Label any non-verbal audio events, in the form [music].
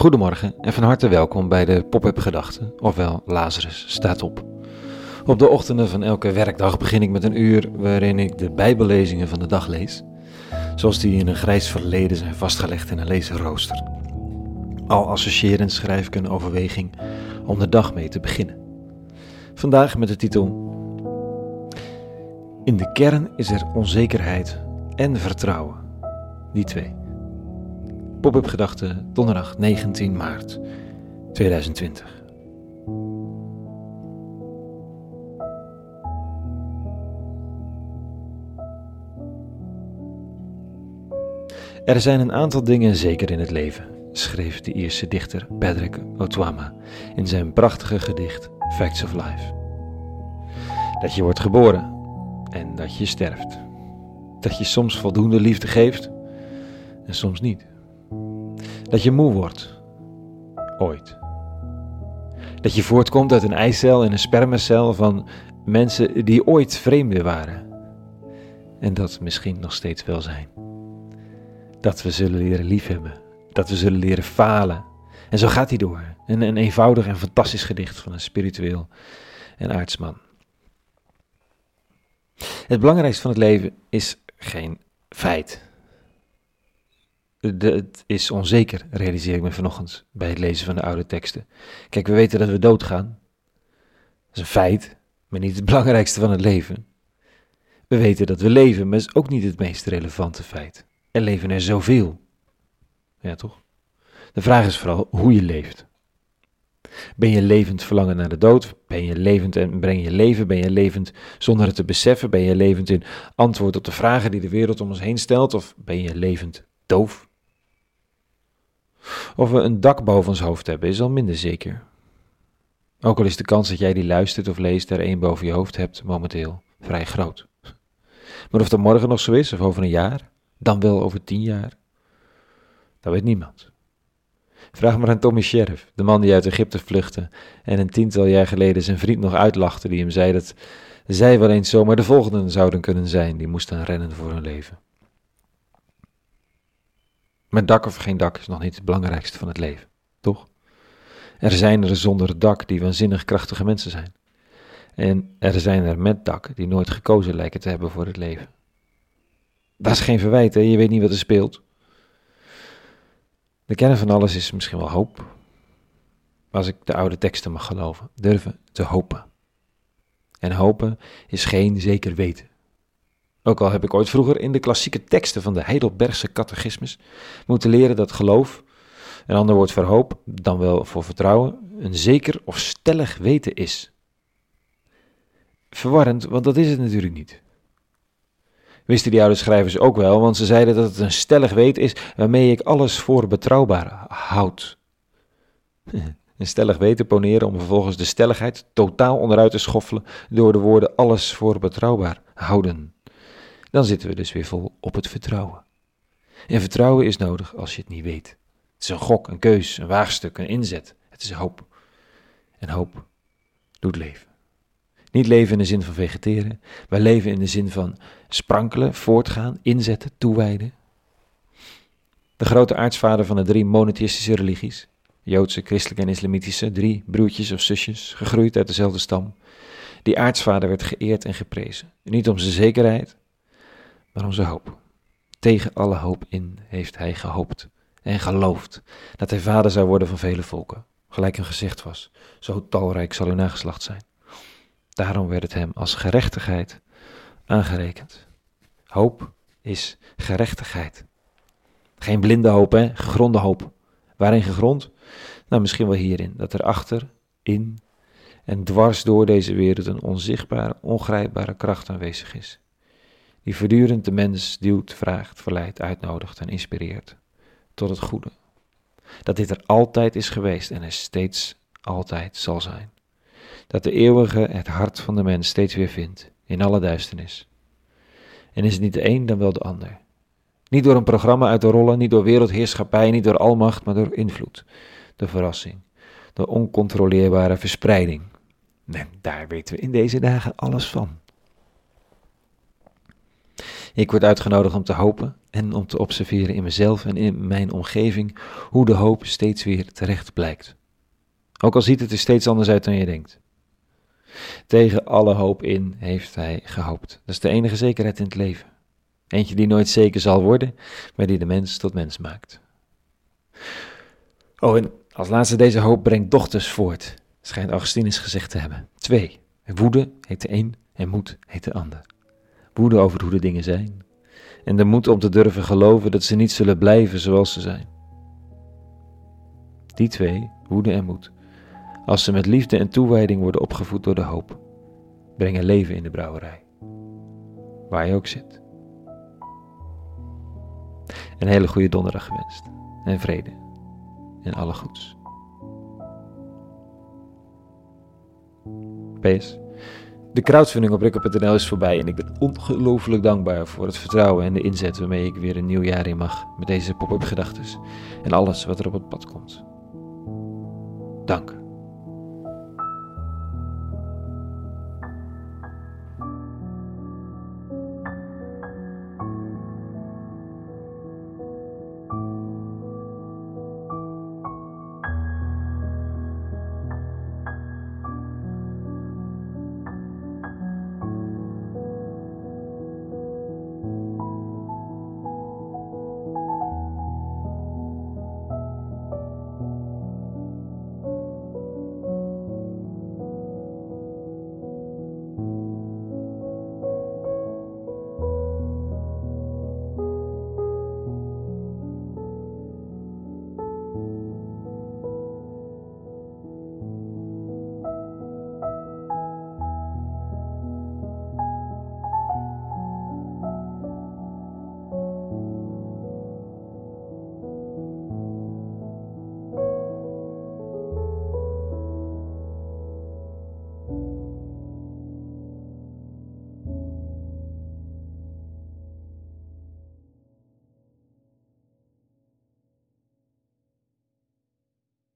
Goedemorgen en van harte welkom bij de Pop-up Gedachten, ofwel Lazarus staat op. Op de ochtenden van elke werkdag begin ik met een uur waarin ik de Bijbellezingen van de dag lees, zoals die in een grijs verleden zijn vastgelegd in een lezenrooster. Al associërend schrijf ik een overweging om de dag mee te beginnen. Vandaag met de titel In de kern is er onzekerheid en vertrouwen. Die twee. Pop-up gedachten donderdag 19 maart 2020. Er zijn een aantal dingen zeker in het leven, schreef de Ierse dichter Patrick Otwama in zijn prachtige gedicht Facts of Life. Dat je wordt geboren en dat je sterft. Dat je soms voldoende liefde geeft en soms niet. Dat je moe wordt. Ooit. Dat je voortkomt uit een eicel en een spermacel van mensen die ooit vreemden waren. En dat misschien nog steeds wel zijn. Dat we zullen leren liefhebben. Dat we zullen leren falen. En zo gaat hij door. Een, een eenvoudig en fantastisch gedicht van een spiritueel en aardsman. Het belangrijkste van het leven is geen feit het is onzeker, realiseer ik me vanochtend bij het lezen van de oude teksten. Kijk, we weten dat we doodgaan. Dat is een feit, maar niet het [laughs] belangrijkste van het leven. We weten dat we leven, maar is ook niet het meest relevante feit. Er leven er zoveel. Ja, toch? De vraag is vooral hoe je leeft. Ben je levend verlangen naar de dood? Ben je levend en breng je leven? Ben je levend zonder het te beseffen? Ben je levend in antwoord op de vragen die de wereld om ons heen stelt? Of ben je levend doof? Of we een dak boven ons hoofd hebben, is al minder zeker. Ook al is de kans dat jij die luistert of leest er één boven je hoofd hebt momenteel vrij groot. Maar of dat morgen nog zo is, of over een jaar, dan wel over tien jaar, dat weet niemand. Vraag maar aan Tommy Sheriff, de man die uit Egypte vluchtte en een tiental jaar geleden zijn vriend nog uitlachte die hem zei dat zij wel eens zomaar de volgenden zouden kunnen zijn die moesten rennen voor hun leven. Met dak of geen dak is nog niet het belangrijkste van het leven, toch? Er zijn er zonder dak die waanzinnig krachtige mensen zijn. En er zijn er met dak die nooit gekozen lijken te hebben voor het leven. Dat is geen verwijt, hè? je weet niet wat er speelt. De kern van alles is misschien wel hoop. Als ik de oude teksten mag geloven, durven te hopen. En hopen is geen zeker weten. Ook al heb ik ooit vroeger in de klassieke teksten van de Heidelbergse catechismus moeten leren dat geloof, een ander woord voor hoop, dan wel voor vertrouwen, een zeker of stellig weten is. Verwarrend, want dat is het natuurlijk niet. Wisten die oude schrijvers ook wel, want ze zeiden dat het een stellig weten is waarmee ik alles voor betrouwbaar houd. [laughs] Een stellig weten poneren om vervolgens de stelligheid totaal onderuit te schoffelen door de woorden alles voor betrouwbaar houden dan zitten we dus weer vol op het vertrouwen. En vertrouwen is nodig als je het niet weet. Het is een gok, een keus, een waagstuk, een inzet. Het is hoop. En hoop doet leven. Niet leven in de zin van vegeteren, maar leven in de zin van sprankelen, voortgaan, inzetten, toewijden. De grote aartsvader van de drie monotheïstische religies, Joodse, christelijke en islamitische, drie broertjes of zusjes, gegroeid uit dezelfde stam. Die aartsvader werd geëerd en geprezen. Niet om zijn zekerheid, maar onze hoop. Tegen alle hoop in heeft hij gehoopt en geloofd dat hij vader zou worden van vele volken, gelijk een gezegd was, zo talrijk zal uw nageslacht zijn. Daarom werd het hem als gerechtigheid aangerekend. Hoop is gerechtigheid. Geen blinde hoop, hè? gegronde hoop. Waarin gegrond? Nou, misschien wel hierin, dat er achter, in en dwars door deze wereld een onzichtbare, ongrijpbare kracht aanwezig is die voortdurend de mens duwt, vraagt, verleidt, uitnodigt en inspireert tot het goede. Dat dit er altijd is geweest en er steeds altijd zal zijn. Dat de eeuwige het hart van de mens steeds weer vindt, in alle duisternis. En is het niet de een, dan wel de ander. Niet door een programma uit te rollen, niet door wereldheerschappij, niet door almacht, maar door invloed, de verrassing, de oncontroleerbare verspreiding. En daar weten we in deze dagen alles van. Ik word uitgenodigd om te hopen, en om te observeren in mezelf en in mijn omgeving hoe de hoop steeds weer terecht blijkt. Ook al ziet het er steeds anders uit dan je denkt. Tegen alle hoop in heeft hij gehoopt. Dat is de enige zekerheid in het leven. Eentje die nooit zeker zal worden, maar die de mens tot mens maakt. Oh, en als laatste deze hoop brengt dochters voort, schijnt Augustinus gezegd te hebben. Twee. Woede heet de een en moed heet de ander. Woede over hoe de dingen zijn. En de moed om te durven geloven dat ze niet zullen blijven zoals ze zijn. Die twee, woede en moed, als ze met liefde en toewijding worden opgevoed door de hoop, brengen leven in de brouwerij. Waar je ook zit. Een hele goede donderdag gewenst. En vrede. En alle goeds. PS. De crowdfunding op Rikker.nl is voorbij en ik ben ongelooflijk dankbaar voor het vertrouwen en de inzet waarmee ik weer een nieuw jaar in mag met deze pop-up gedachtes en alles wat er op het pad komt. Dank.